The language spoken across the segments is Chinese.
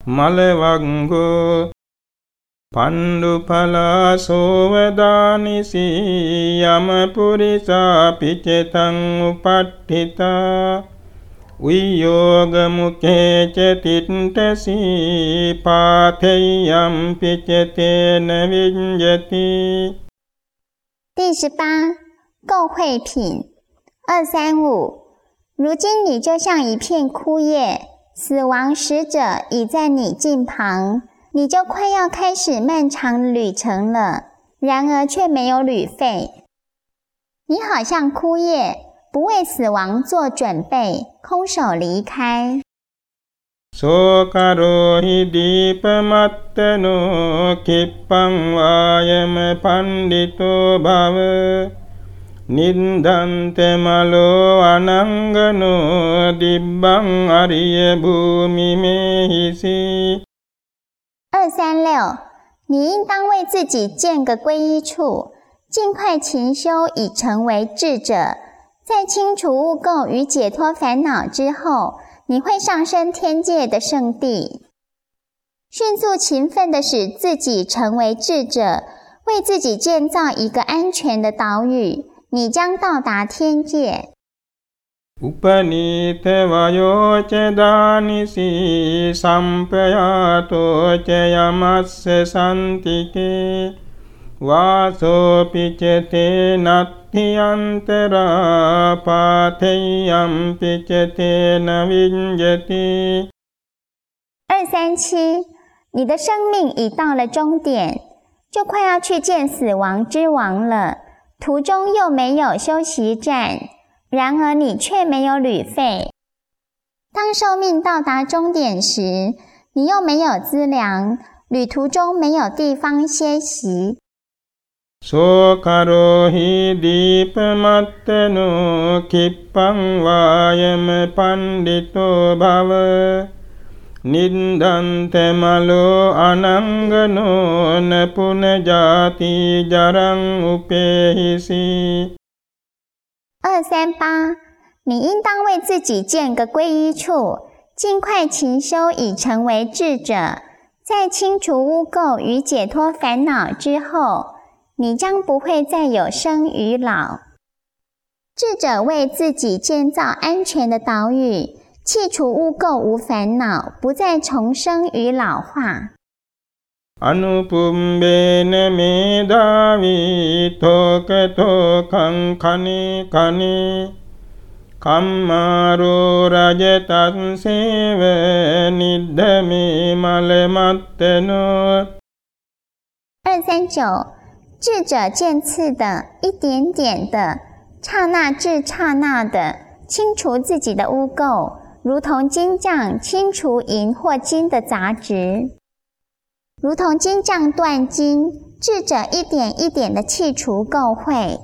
මලවංගෝ පණ්ඩුපලා සෝවදානිසී යමපුරිසා පිචතං උපට්ඨිතා උයෝගමුකේච තිට්ටසී පාතෙයම් පිචතේන විඤ්ජති 第十八，购会品二三五。如今你就像一片枯叶， 死亡使者已在你近旁，你就快要开始漫长旅程了。然而却没有旅费。你好像枯叶，不为死亡做准备，空手离开。නින්දන්ත මලෝ අනංගනෝ දිබ්බං අරිය භූමි හිසි 二三六，你应当为自己建个皈依处，尽快勤修，以成为智者。在清除污垢与解脱烦恼之后，你会上升天界的圣地。迅速勤奋的使自己成为智者，为自己建造一个安全的岛屿。 你将到达天界。二三七，你的生命已到了终点，就快要去见死亡之王了。途中又没有休息站，然而你却没有旅费。当寿命到达终点时，你又没有资粮，旅途中没有地方歇息。මලෝ අනංගනෝ නපුන ජාති ජරං උපේහිසි 二三八，你应当为自己建个皈依处，尽快勤修，以成为智者。在清除污垢与解脱烦恼之后，你将不会再有生与老。智者为自己建造安全的岛屿。 弃除污垢无烦恼，不再重生与老化。අනුපුම්බේන මේදාවී තෝක තෝකං කනේ කනේ කම්මාරෝ රජතත්සේව නිද්දමේ මලමත්තනෝ 二三九，智者渐次的、一点点的、刹那至刹那的清除自己的污垢。 如同金匠清除银或金的杂质，如同金匠断金，智者一点一点的去除垢秽。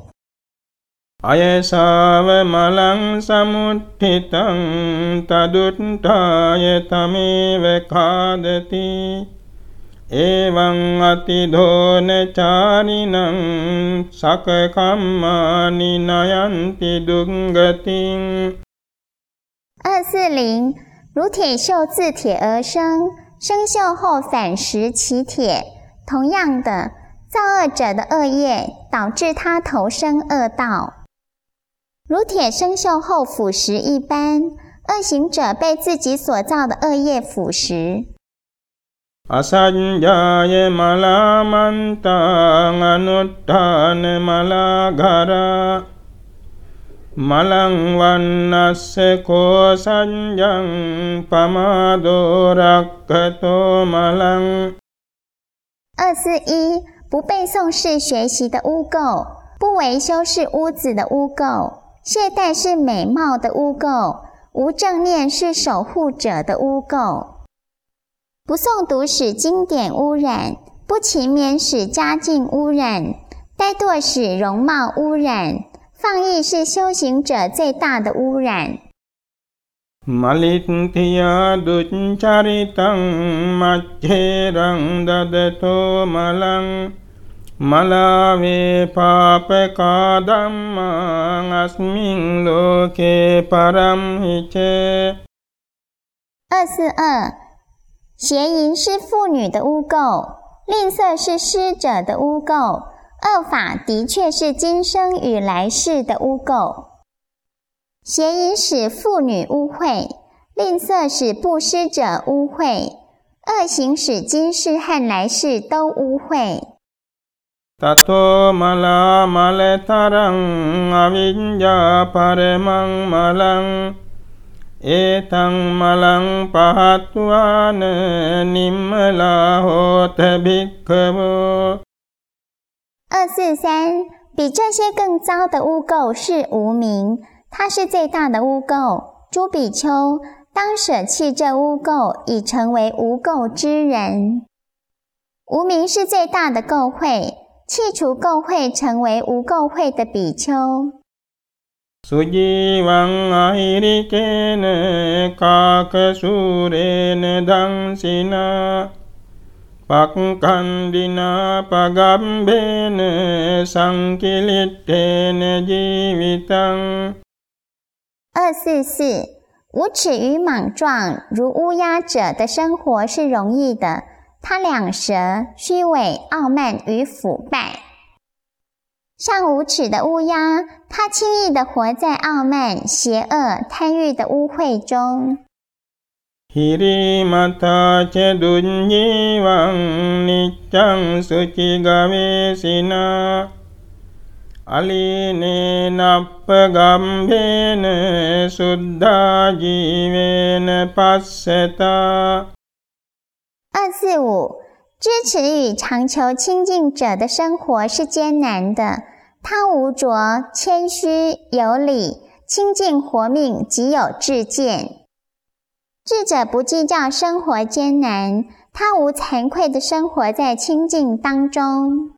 二四零，如铁锈自铁而生，生锈后反蚀其铁。同样的，造恶者的恶业导致他投生恶道，如铁生锈后腐蚀一般。恶行者被自己所造的恶业腐蚀。මලං වන්නස්ස කෝ සංජං පමාදෝ රක්ඛතෝ මලං 二四一不背诵是学习的污垢，不维修是屋子的污垢，懈怠是美貌的污垢，无正念是守护者的污垢。不诵读使经典污染，不勤勉使家境污染，怠惰使容貌污染。 放逸是修行者最大的污染。malintiya duccharitang macheran dadato malang malave pape kadamma asmin loke param 二四二，邪淫是妇女的污垢，吝啬是施者的污垢。恶法的确是今生与来世的污垢，邪淫使妇女污秽，吝啬使布施者污秽，恶行使今世和来世都污秽。二四三，比这些更糟的污垢是无名，它是最大的污垢。诸比丘，当舍弃这污垢，已成为无垢之人。无名是最大的垢秽。弃除垢秽，成为无垢秽的比丘。伊利格呢卡克苏雷呢当西那巴坎迪那巴甘贝呢桑吉利特呢吉维当。二四四，无耻与莽撞如乌鸦者的生活是容易的。他两舌虚伪、傲慢与腐败，像无耻的乌鸦。他轻易地活在傲慢、邪恶、贪欲的污秽中。二四五，支持与长求清净者的生活是艰难的。他无着、谦虚、有礼、清净活命，极有智见。智者不计较生活艰难，他无惭愧的生活在清净当中。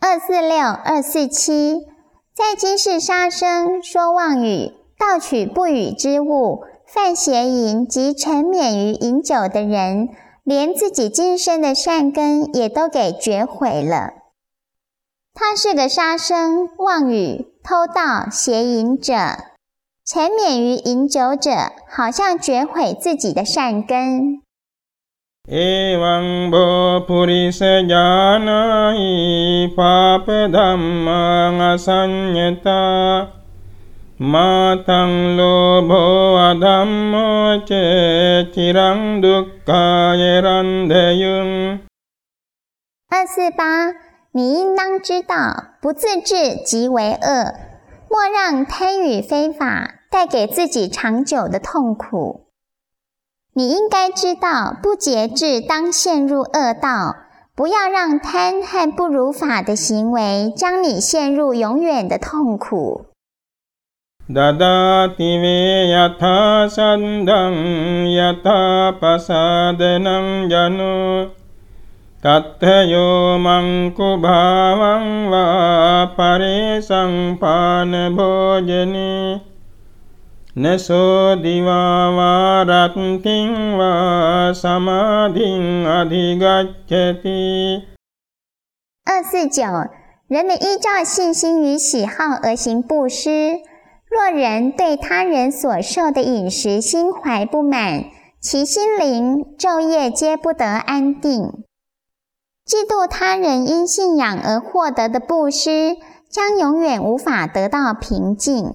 二四六二四七在今世杀生说妄语盗取不与之物犯邪淫及沉湎于饮酒的人连自己今生的善根也都给绝毁了。他是个杀生、妄语、偷盗、邪淫者，沉湎于饮酒者，好像绝毁自己的善根。切吉让杜卡耶然德 yung。二四八，你应当知道，不自制即为恶，莫让贪与非法带给自己长久的痛苦。你应该知道，不节制当陷入恶道，不要让贪和不如法的行为将你陷入永远的痛苦。දදාති වේ යථා සන්දං යථා පසාදනං ජනෝ තත්ථයෝ මංකු භාවං වා පරේසං පාන භෝජනේ නසෝ දිවා වාරත්තිං වා සමාධින් අධිගච්ඡති 二四九，人们依照信心与喜好而行布施。若人对他人所受的饮食心怀不满，其心灵昼夜皆不得安定。嫉妒他人因信仰而获得的布施，将永远无法得到平静。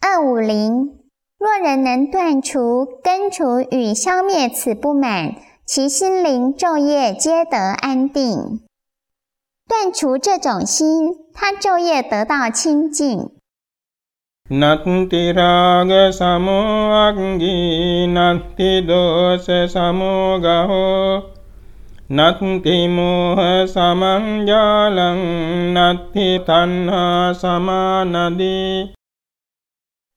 二五零，若人能断除、根除与消灭此不满，其心灵昼夜皆得安定。断除这种心，他昼夜得到清净。 නත්ති රාග සමෝ අග්ගී නත්ති දෝස සමෝ ගහෝ නත්ති මෝහ සමංජාලං නත්ති තණ්හා සමානදී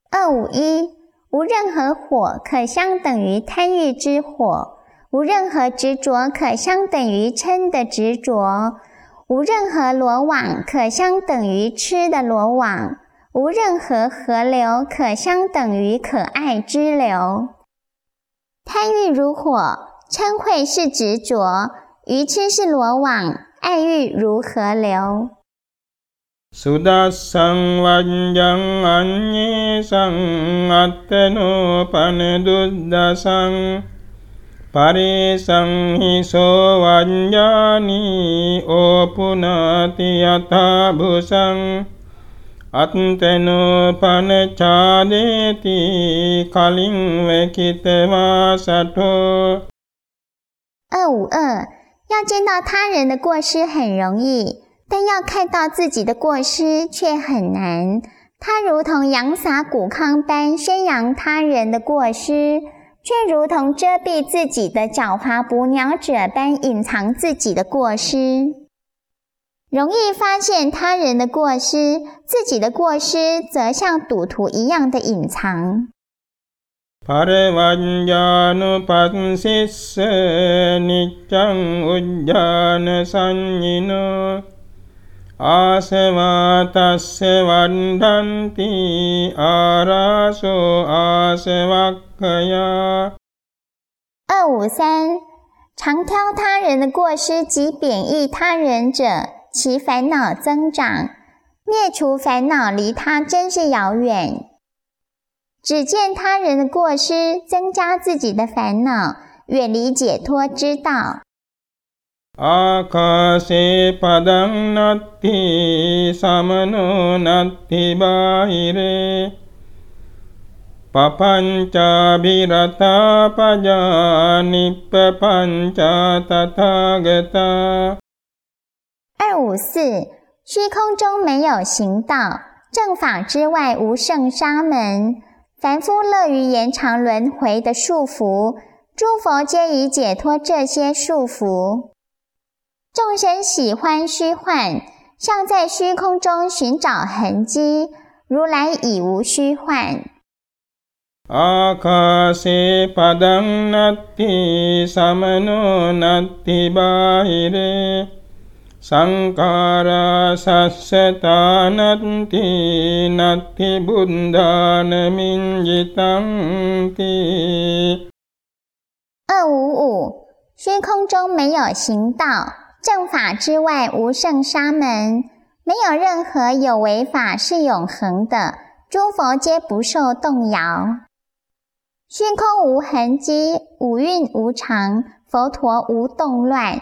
二五一，无任何火可相等于贪欲之火，无任何执着可相等于嗔的执着，无任何罗网可相等于痴的罗网。无任何河流可相等于可爱之流。贪欲如火， 嗔恚是执着，愚痴是罗网，爱欲如河流。苏达桑万江安耶桑阿特诺帕内杜达桑帕里桑希索万加尼欧普纳提亚塔布桑。අත්තනෝ පනචාදේති කලින් වෙකිතවාසටෝ 二五二，要见到他人的过失很容易，但要看到自己的过失却很难。他如同扬洒谷糠般宣扬他人的过失，却如同遮蔽自己的狡猾捕鸟者般隐藏自己的过失。容易发现他人的过失，自己的过失则像赌徒一样的隐藏。二五三，常挑他人的过失及贬义他人者。其烦恼增长，灭除烦恼离他真是遥远。只见他人的过失，增加自己的烦恼，远离解脱之道。阿卡西帕当那提萨摩诺那提巴伊勒帕潘查比拉塔帕加尼帕潘查塔塔格塔。二五四，虚空中没有行道，正法之外无圣沙门。凡夫乐于延长轮回的束缚，诸佛皆已解脱这些束缚。众生喜欢虚幻，像在虚空中寻找痕迹，如来已无虚幻。සංකාරා සස්සතානත්ති නත්ති බුද්ධානමින්ජිතංති 二五五，虚空中没有行道，正法之外无圣沙门，没有任何有为法是永恒的，诸佛皆不受动摇。虚空无痕迹，五蕴无常，佛陀无动乱。